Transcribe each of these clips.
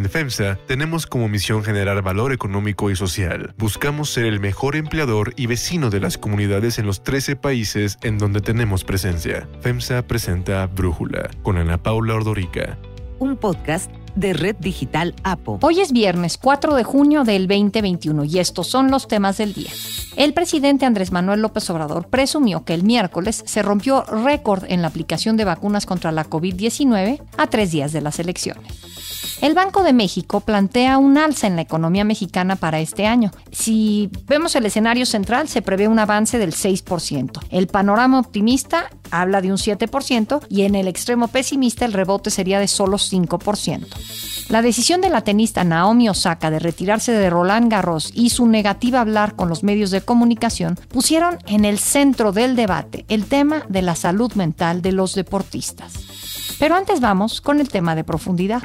En FEMSA tenemos como misión generar valor económico y social. Buscamos ser el mejor empleador y vecino de las comunidades en los 13 países en donde tenemos presencia. FEMSA presenta Brújula con Ana Paula Ordorica. Un podcast de Red Digital APO. Hoy es viernes 4 de junio del 2021 y estos son los temas del día. El presidente Andrés Manuel López Obrador presumió que el miércoles se rompió récord en la aplicación de vacunas contra la COVID-19 a tres días de las elecciones. El Banco de México plantea un alza en la economía mexicana para este año. Si vemos el escenario central, se prevé un avance del 6%. El panorama optimista habla de un 7% y en el extremo pesimista el rebote sería de solo 5%. La decisión de la tenista Naomi Osaka de retirarse de Roland Garros y su negativa a hablar con los medios de comunicación pusieron en el centro del debate el tema de la salud mental de los deportistas. Pero antes vamos con el tema de profundidad.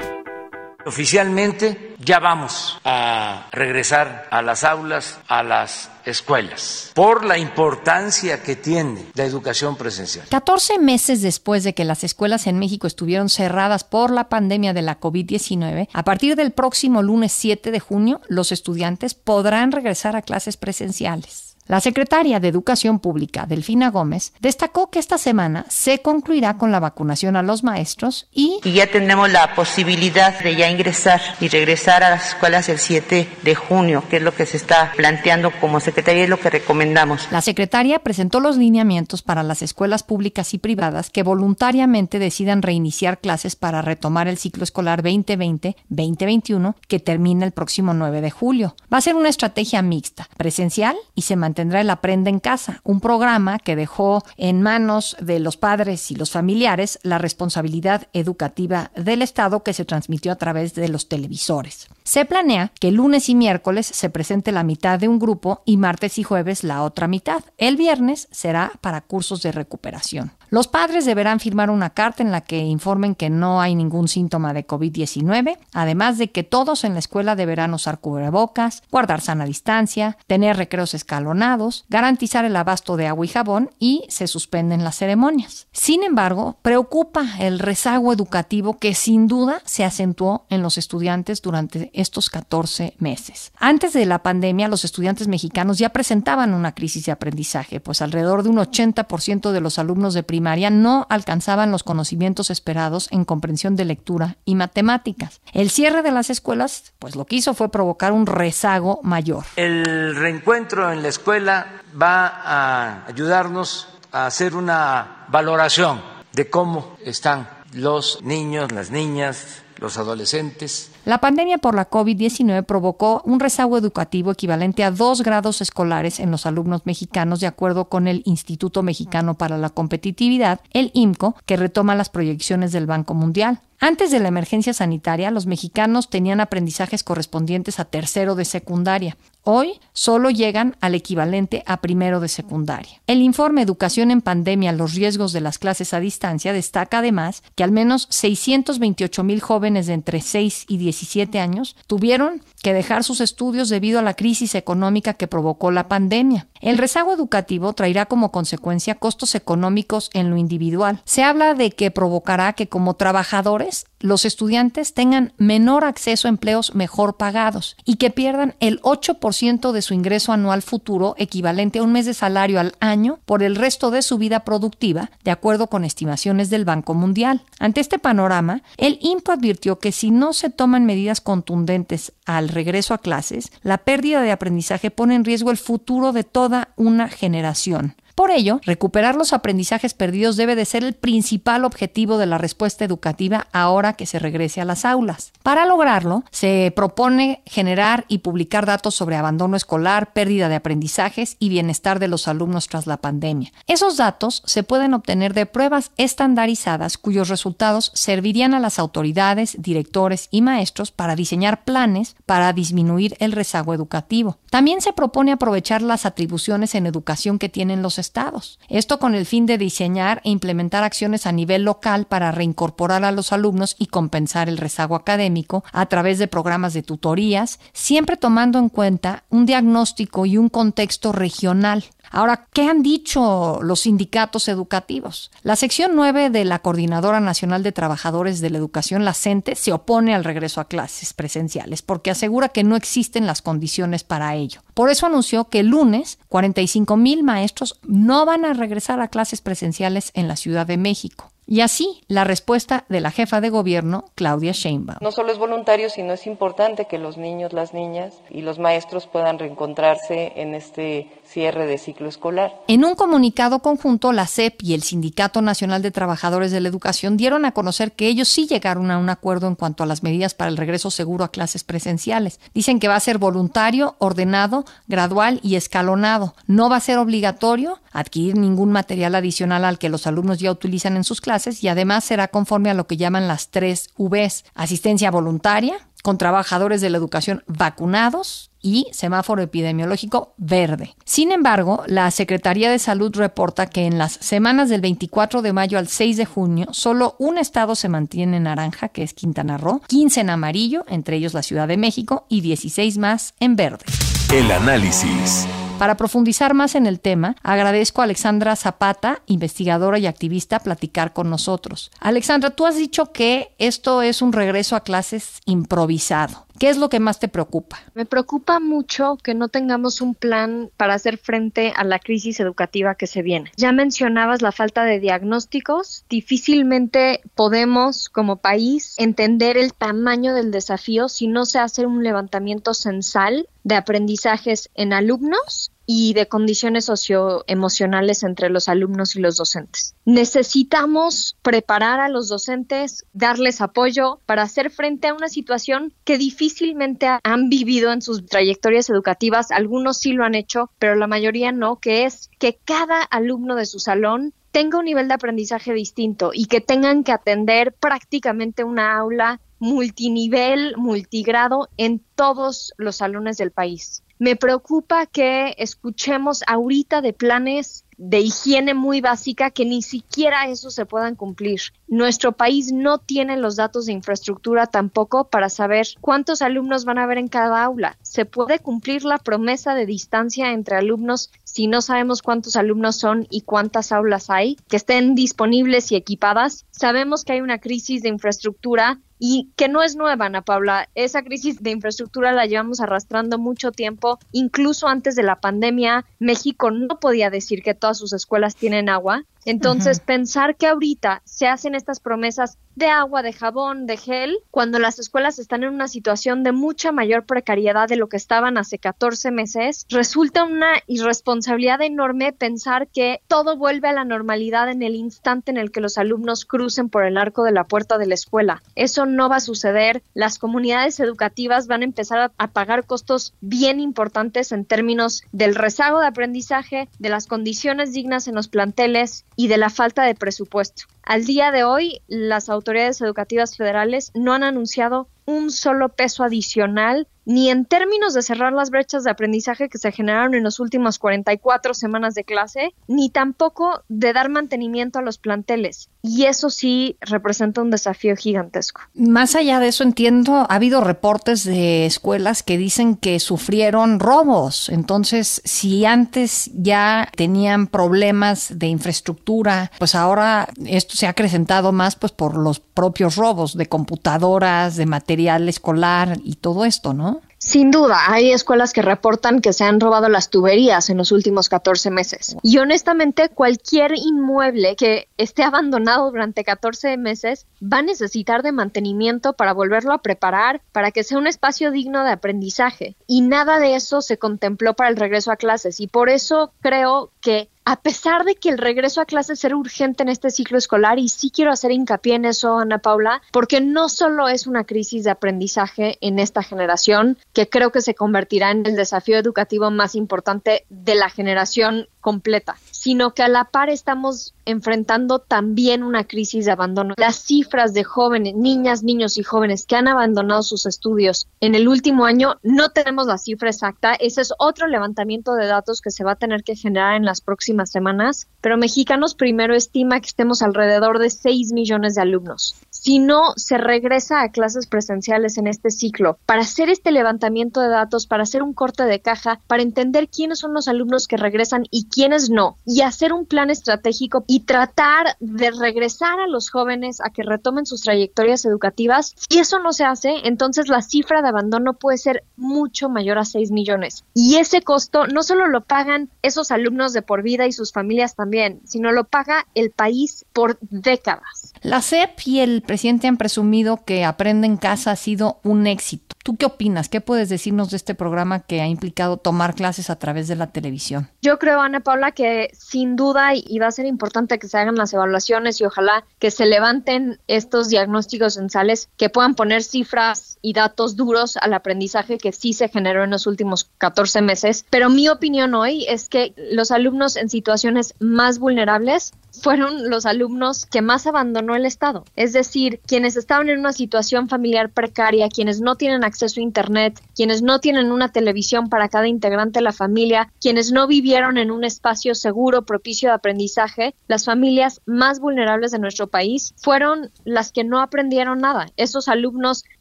Oficialmente ya vamos a regresar a las aulas, a las escuelas, por la importancia que tiene la educación presencial. 14 meses después de que las escuelas en México estuvieron cerradas por la pandemia de la COVID-19, a partir del próximo lunes 7 de junio, los estudiantes podrán regresar a clases presenciales. La secretaria de Educación Pública, Delfina Gómez, destacó que esta semana se concluirá con la vacunación a los maestros y... Y ya tenemos la posibilidad de ya ingresar y regresar a las escuelas el 7 de junio, que es lo que se está planteando como secretaria y lo que recomendamos. La secretaria presentó los lineamientos para las escuelas públicas y privadas que voluntariamente decidan reiniciar clases para retomar el ciclo escolar 2020-2021 que termina el próximo 9 de julio. Va a ser una estrategia mixta, presencial y se mantendrá tendrá el Aprende en Casa, un programa que dejó en manos de los padres y los familiares la responsabilidad educativa del Estado que se transmitió a través de los televisores. Se planea que lunes y miércoles se presente la mitad de un grupo y martes y jueves la otra mitad. El viernes será para cursos de recuperación. Los padres deberán firmar una carta en la que informen que no hay ningún síntoma de COVID-19, además de que todos en la escuela deberán usar cubrebocas, guardar sana distancia, tener recreos escalonados, garantizar el abasto de agua y jabón y se suspenden las ceremonias. Sin embargo, preocupa el rezago educativo que sin duda se acentuó en los estudiantes durante estos 14 meses. Antes de la pandemia, los estudiantes mexicanos ya presentaban una crisis de aprendizaje, pues alrededor de un 80% de los alumnos de primaria no alcanzaban los conocimientos esperados en comprensión de lectura y matemáticas. El cierre de las escuelas, pues lo que hizo fue provocar un rezago mayor. El reencuentro en la escuela va a ayudarnos a hacer una valoración de cómo están los niños, las niñas, los adolescentes. La pandemia por la COVID-19 provocó un rezago educativo equivalente a dos grados escolares en los alumnos mexicanos, de acuerdo con el Instituto Mexicano para la Competitividad, el IMCO, que retoma las proyecciones del Banco Mundial. Antes de la emergencia sanitaria, los mexicanos tenían aprendizajes correspondientes a tercero de secundaria. Hoy solo llegan al equivalente a primero de secundaria. El informe Educación en Pandemia, los riesgos de las clases a distancia destaca además que al menos 628 mil jóvenes de entre 6 y 17 años tuvieron que dejar sus estudios debido a la crisis económica que provocó la pandemia. El rezago educativo traerá como consecuencia costos económicos en lo individual. Se habla de que provocará que como trabajadores los estudiantes tengan menor acceso a empleos mejor pagados y que pierdan el 8% de su ingreso anual futuro, equivalente a un mes de salario al año, por el resto de su vida productiva, de acuerdo con estimaciones del Banco Mundial. Ante este panorama, el INPO advirtió que si no se toman medidas contundentes al regreso a clases, la pérdida de aprendizaje pone en riesgo el futuro de toda una generación. Por ello, recuperar los aprendizajes perdidos debe de ser el principal objetivo de la respuesta educativa ahora que se regrese a las aulas. Para lograrlo, se propone generar y publicar datos sobre abandono escolar, pérdida de aprendizajes y bienestar de los alumnos tras la pandemia. Esos datos se pueden obtener de pruebas estandarizadas cuyos resultados servirían a las autoridades, directores y maestros para diseñar planes para disminuir el rezago educativo. También se propone aprovechar las atribuciones en educación que tienen los estados. Esto con el fin de diseñar e implementar acciones a nivel local para reincorporar a los alumnos y compensar el rezago académico a través de programas de tutorías, siempre tomando en cuenta un diagnóstico y un contexto regional. Ahora, ¿qué han dicho los sindicatos educativos? La sección 9 de la Coordinadora Nacional de Trabajadores de la Educación, la CENTE, se opone al regreso a clases presenciales porque asegura que no existen las condiciones para ello. Por eso anunció que el lunes 45 mil maestros no van a regresar a clases presenciales en la Ciudad de México. Y así la respuesta de la jefa de gobierno, Claudia Sheinbaum. No solo es voluntario, sino es importante que los niños, las niñas y los maestros puedan reencontrarse en este cierre de ciclo escolar. En un comunicado conjunto, la CEP y el Sindicato Nacional de Trabajadores de la Educación dieron a conocer que ellos sí llegaron a un acuerdo en cuanto a las medidas para el regreso seguro a clases presenciales. Dicen que va a ser voluntario, ordenado, gradual y escalonado. No va a ser obligatorio adquirir ningún material adicional al que los alumnos ya utilizan en sus clases y además será conforme a lo que llaman las tres Vs, asistencia voluntaria, con trabajadores de la educación vacunados y semáforo epidemiológico verde. Sin embargo, la Secretaría de Salud reporta que en las semanas del 24 de mayo al 6 de junio, solo un estado se mantiene en naranja, que es Quintana Roo, 15 en amarillo, entre ellos la Ciudad de México, y 16 más en verde. El análisis. Para profundizar más en el tema, agradezco a Alexandra Zapata, investigadora y activista, platicar con nosotros. Alexandra, tú has dicho que esto es un regreso a clases improvisado. ¿Qué es lo que más te preocupa? Me preocupa mucho que no tengamos un plan para hacer frente a la crisis educativa que se viene. Ya mencionabas la falta de diagnósticos. Difícilmente podemos como país entender el tamaño del desafío si no se hace un levantamiento censal de aprendizajes en alumnos y de condiciones socioemocionales entre los alumnos y los docentes. Necesitamos preparar a los docentes, darles apoyo para hacer frente a una situación que difícilmente han vivido en sus trayectorias educativas. Algunos sí lo han hecho, pero la mayoría no, que es que cada alumno de su salón tenga un nivel de aprendizaje distinto y que tengan que atender prácticamente una aula multinivel, multigrado en todos los salones del país. Me preocupa que escuchemos ahorita de planes de higiene muy básica que ni siquiera eso se puedan cumplir. Nuestro país no tiene los datos de infraestructura tampoco para saber cuántos alumnos van a haber en cada aula. ¿Se puede cumplir la promesa de distancia entre alumnos si no sabemos cuántos alumnos son y cuántas aulas hay que estén disponibles y equipadas? Sabemos que hay una crisis de infraestructura y que no es nueva, Ana Paula. Esa crisis de infraestructura la llevamos arrastrando mucho tiempo. Incluso antes de la pandemia, México no podía decir que todas sus escuelas tienen agua. Entonces, pensar que ahorita se hacen estas promesas de agua, de jabón, de gel, cuando las escuelas están en una situación de mucha mayor precariedad de lo que estaban hace 14 meses, resulta una irresponsabilidad enorme pensar que todo vuelve a la normalidad en el instante en el que los alumnos crucen por el arco de la puerta de la escuela. Eso no va a suceder. Las comunidades educativas van a empezar a, a pagar costos bien importantes en términos del rezago de aprendizaje, de las condiciones dignas en los planteles y de la falta de presupuesto. Al día de hoy, las autoridades educativas federales no han anunciado un solo peso adicional ni en términos de cerrar las brechas de aprendizaje que se generaron en las últimas 44 semanas de clase, ni tampoco de dar mantenimiento a los planteles. Y eso sí representa un desafío gigantesco. Más allá de eso, entiendo, ha habido reportes de escuelas que dicen que sufrieron robos. Entonces, si antes ya tenían problemas de infraestructura, pues ahora esto se ha acrecentado más pues por los propios robos de computadoras, de material escolar y todo esto, ¿no? Sin duda, hay escuelas que reportan que se han robado las tuberías en los últimos 14 meses. Y honestamente, cualquier inmueble que esté abandonado durante 14 meses va a necesitar de mantenimiento para volverlo a preparar, para que sea un espacio digno de aprendizaje. Y nada de eso se contempló para el regreso a clases. Y por eso creo que a pesar de que el regreso a clases era urgente en este ciclo escolar, y sí quiero hacer hincapié en eso, Ana Paula, porque no solo es una crisis de aprendizaje en esta generación, que creo que se convertirá en el desafío educativo más importante de la generación completa, sino que a la par estamos enfrentando también una crisis de abandono. Las cifras de jóvenes, niñas, niños y jóvenes que han abandonado sus estudios en el último año, no tenemos la cifra exacta. Ese es otro levantamiento de datos que se va a tener que generar en las próximas semanas, pero Mexicanos Primero estima que estemos alrededor de 6 millones de alumnos. Si no se regresa a clases presenciales en este ciclo, para hacer este levantamiento de datos, para hacer un corte de caja, para entender quiénes son los alumnos que regresan y quiénes no, y hacer un plan estratégico y tratar de regresar a los jóvenes a que retomen sus trayectorias educativas. Si eso no se hace, entonces la cifra de abandono puede ser mucho mayor a 6 millones. Y ese costo no solo lo pagan esos alumnos de por vida y sus familias también, sino lo paga el país por décadas. La CEP y el presidente han presumido que Aprende en Casa ha sido un éxito. ¿Tú qué opinas? ¿Qué puedes decirnos de este programa que ha implicado tomar clases a través de la televisión? Yo creo, Ana Paula, que sin duda y va a ser importante que se hagan las evaluaciones y ojalá que se levanten estos diagnósticos censales que puedan poner cifras y datos duros al aprendizaje que sí se generó en los últimos 14 meses. Pero mi opinión hoy es que los alumnos en situaciones más vulnerables fueron los alumnos que más abandonó el Estado. Es decir, quienes estaban en una situación familiar precaria, quienes no tienen acceso a Internet, quienes no tienen una televisión para cada integrante de la familia, quienes no vivieron en un espacio seguro, propicio de aprendizaje, las familias más vulnerables de nuestro país fueron las que no aprendieron nada. Esos alumnos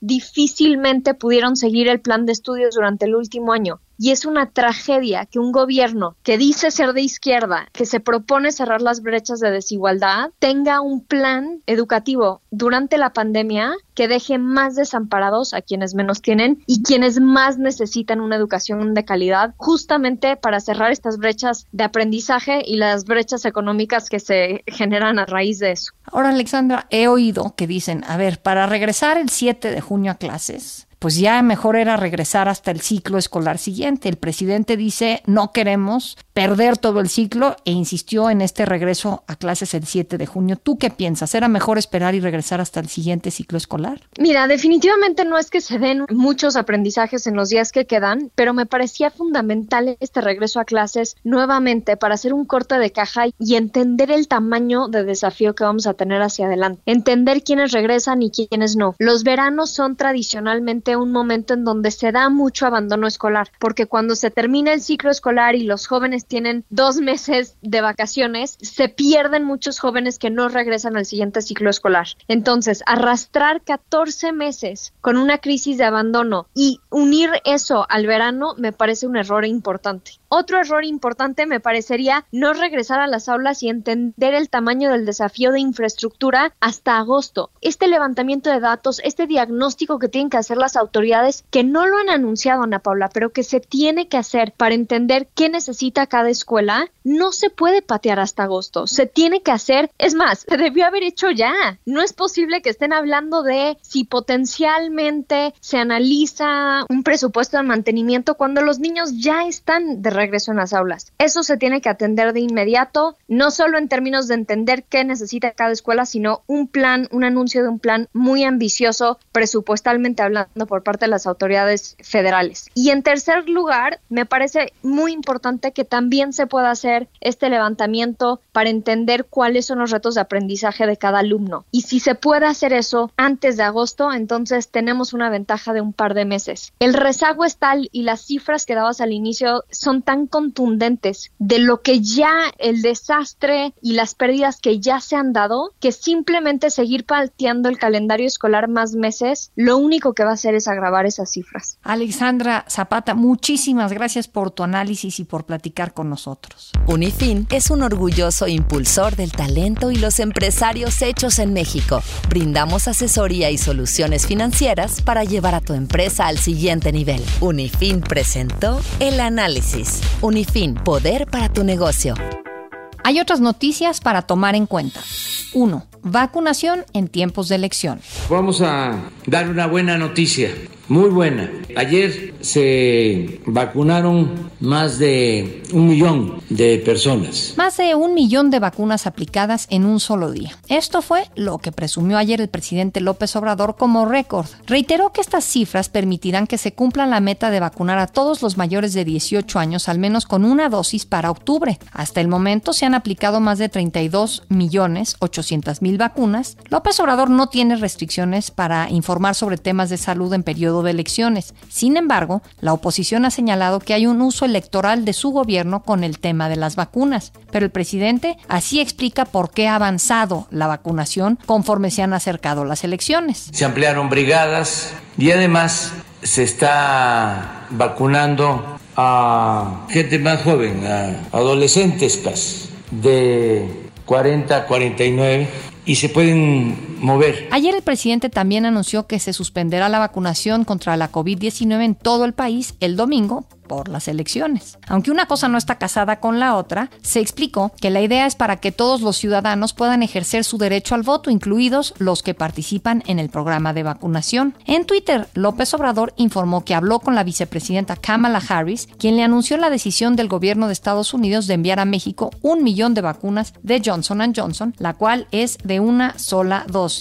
difícilmente pudieron seguir el plan de estudios durante el último año. Y es una tragedia que un gobierno que dice ser de izquierda, que se propone cerrar las brechas de desigualdad, tenga un plan educativo durante la pandemia que deje más desamparados a quienes menos tienen y quienes más necesitan una educación de calidad, justamente para cerrar estas brechas de aprendizaje y las brechas económicas que se generan a raíz de eso. Ahora, Alexandra, he oído que dicen, a ver, para regresar el 7 de junio a clases, pues ya mejor era regresar hasta el ciclo escolar siguiente. El presidente dice, no queremos perder todo el ciclo e insistió en este regreso a clases el 7 de junio. ¿Tú qué piensas? ¿Era mejor esperar y regresar hasta el siguiente ciclo escolar? Mira, definitivamente no es que se den muchos aprendizajes en los días que quedan, pero me parecía fundamental este regreso a clases nuevamente para hacer un corte de caja y entender el tamaño de desafío que vamos a tener hacia adelante. Entender quiénes regresan y quiénes no. Los veranos son tradicionalmente un momento en donde se da mucho abandono escolar, porque cuando se termina el ciclo escolar y los jóvenes tienen dos meses de vacaciones, se pierden muchos jóvenes que no regresan al siguiente ciclo escolar. Entonces, arrastrar 14 meses con una crisis de abandono y unir eso al verano me parece un error importante. Otro error importante me parecería no regresar a las aulas y entender el tamaño del desafío de infraestructura hasta agosto. Este levantamiento de datos, este diagnóstico que tienen que hacer las autoridades, que no lo han anunciado, Ana Paula, pero que se tiene que hacer para entender qué necesita cada escuela, no se puede patear hasta agosto. Se tiene que hacer, es más, se debió haber hecho ya. No es posible que estén hablando de si potencialmente se analiza un presupuesto de mantenimiento cuando los niños ya están de regreso en las aulas. Eso se tiene que atender de inmediato, no solo en términos de entender qué necesita cada escuela, sino un plan, un anuncio de un plan muy ambicioso, presupuestalmente hablando por parte de las autoridades federales. Y en tercer lugar, me parece muy importante que también se pueda hacer este levantamiento para entender cuáles son los retos de aprendizaje de cada alumno. Y si se puede hacer eso antes de agosto, entonces tenemos una ventaja de un par de meses. El rezago es tal y las cifras que dabas al inicio son tan contundentes de lo que ya el desastre y las pérdidas que ya se han dado, que simplemente seguir pateando el calendario escolar más meses, lo único que va a hacer es agravar esas cifras. Alexandra Zapata, muchísimas gracias por tu análisis y por platicar con nosotros. Unifin es un orgulloso impulsor del talento y los empresarios hechos en México. Brindamos asesoría y soluciones financieras para llevar a tu empresa al siguiente nivel. Unifin presentó el análisis. Unifin, poder para tu negocio. Hay otras noticias para tomar en cuenta. 1. Vacunación en tiempos de elección. Vamos a dar una buena noticia, muy buena. Ayer se vacunaron más de un millón de personas. Más de un millón de vacunas aplicadas en un solo día. Esto fue lo que presumió ayer el presidente López Obrador como récord. Reiteró que estas cifras permitirán que se cumpla la meta de vacunar a todos los mayores de 18 años al menos con una dosis para octubre. Hasta el momento se han aplicado más de 32 millones 800 mil vacunas. López Obrador no tiene restricciones para informar sobre temas de salud en periodo de elecciones. Sin embargo, la oposición ha señalado que hay un uso electoral de su gobierno con el tema de las vacunas, pero el presidente así explica por qué ha avanzado la vacunación conforme se han acercado las elecciones. Se ampliaron brigadas y además se está vacunando a gente más joven, a adolescentes casi, de 40 a 49 y se pueden Ayer el presidente también anunció que se suspenderá la vacunación contra la COVID-19 en todo el país el domingo por las elecciones. Aunque una cosa no está casada con la otra, se explicó que la idea es para que todos los ciudadanos puedan ejercer su derecho al voto, incluidos los que participan en el programa de vacunación. En Twitter, López Obrador informó que habló con la vicepresidenta Kamala Harris, quien le anunció la decisión del gobierno de Estados Unidos de enviar a México un millón de vacunas de Johnson Johnson, la cual es de una sola dosis.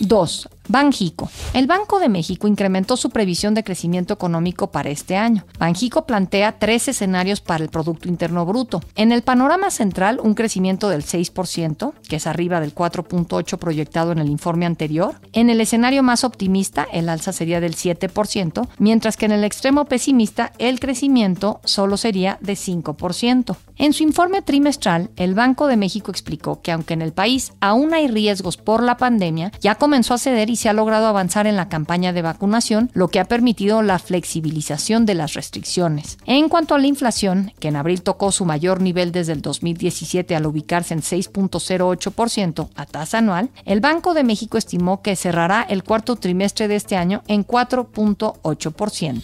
2. Banjico. El Banco de México incrementó su previsión de crecimiento económico para este año. Banjico plantea tres escenarios para el Producto Interno Bruto. En el panorama central, un crecimiento del 6%, que es arriba del 4.8% proyectado en el informe anterior. En el escenario más optimista, el alza sería del 7%, mientras que en el extremo pesimista, el crecimiento solo sería de 5%. En su informe trimestral, el Banco de México explicó que aunque en el país aún hay riesgos por la pandemia, ya comenzó a ceder y se ha logrado avanzar en la campaña de vacunación, lo que ha permitido la flexibilización de las restricciones. En cuanto a la inflación, que en abril tocó su mayor nivel desde el 2017 al ubicarse en 6.08% a tasa anual, el Banco de México estimó que cerrará el cuarto trimestre de este año en 4.8%.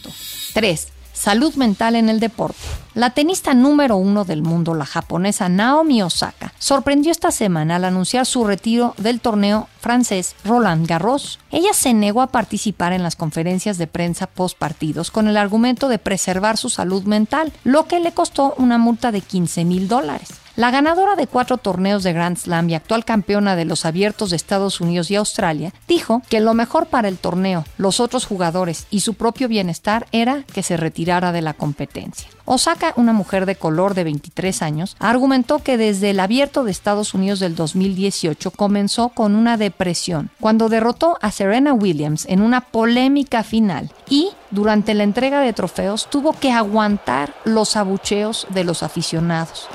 3. Salud mental en el deporte. La tenista número uno del mundo, la japonesa Naomi Osaka, sorprendió esta semana al anunciar su retiro del torneo francés Roland Garros. Ella se negó a participar en las conferencias de prensa post partidos con el argumento de preservar su salud mental, lo que le costó una multa de 15 mil dólares. La ganadora de cuatro torneos de Grand Slam y actual campeona de los abiertos de Estados Unidos y Australia, dijo que lo mejor para el torneo, los otros jugadores y su propio bienestar era que se retirara de la competencia. Osaka, una mujer de color de 23 años, argumentó que desde el abierto de Estados Unidos del 2018 comenzó con una depresión cuando derrotó a Serena Williams en una polémica final y durante la entrega de trofeos tuvo que aguantar los abucheos de los aficionados.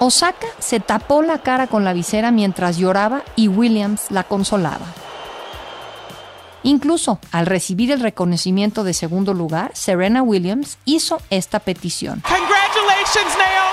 Osaka se tapó la cara con la visera mientras lloraba y Williams la consolaba. Incluso al recibir el reconocimiento de segundo lugar, Serena Williams hizo esta petición. Congratulations, Naomi.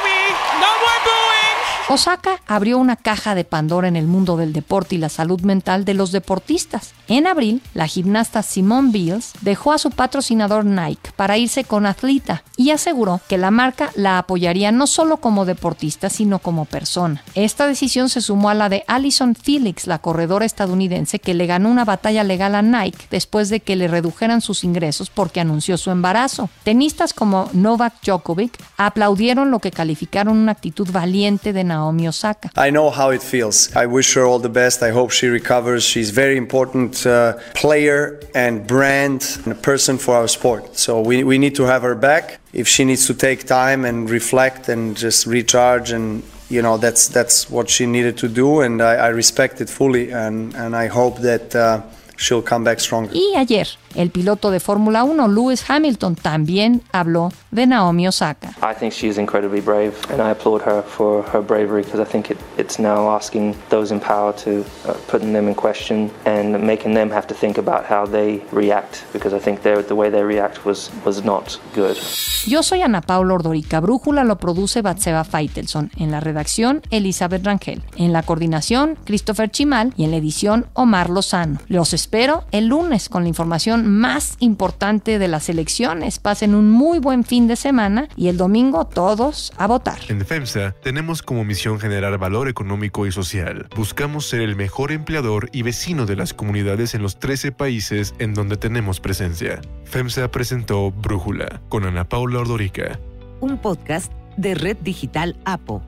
Osaka abrió una caja de Pandora en el mundo del deporte y la salud mental de los deportistas. En abril, la gimnasta Simone Biles dejó a su patrocinador Nike para irse con Atleta y aseguró que la marca la apoyaría no solo como deportista, sino como persona. Esta decisión se sumó a la de Alison Felix, la corredora estadounidense que le ganó una batalla legal a Nike después de que le redujeran sus ingresos porque anunció su embarazo. Tenistas como Novak Djokovic aplaudieron lo que calificaron una actitud valiente de Naomi Osaka. I know how it feels. I wish her all the best. I hope she recovers. She's very important uh, player and brand and a person for our sport. So we, we need to have her back. If she needs to take time and reflect and just recharge and you know that's that's what she needed to do and I, I respect it fully and, and I hope that uh, she'll come back stronger. Y ayer, el piloto de Fórmula 1, Lewis Hamilton, también habló de Naomi Osaka. I think she's incredibly brave, and I applaud her for her bravery because I think it, it's now asking those in power to uh, putting them in question and making them have to think about how they react because I think the way they react was, was not good. Yo soy Ana Paula Ordorica. Brújula lo produce Batseba Feitelson. En la redacción, Elizabeth Rangel. En la coordinación, Christopher Chimal. Y en la edición, Omar Lozano. Los espero el lunes con la información más importante de las elecciones. Pasen un muy buen fin de semana y el domingo todos a votar. En FEMSA tenemos como misión generar valor económico y social. Buscamos ser el mejor empleador y vecino de las comunidades en los 13 países en donde tenemos presencia. FEMSA presentó Brújula con Ana Paula Ordorica. Un podcast de Red Digital APO.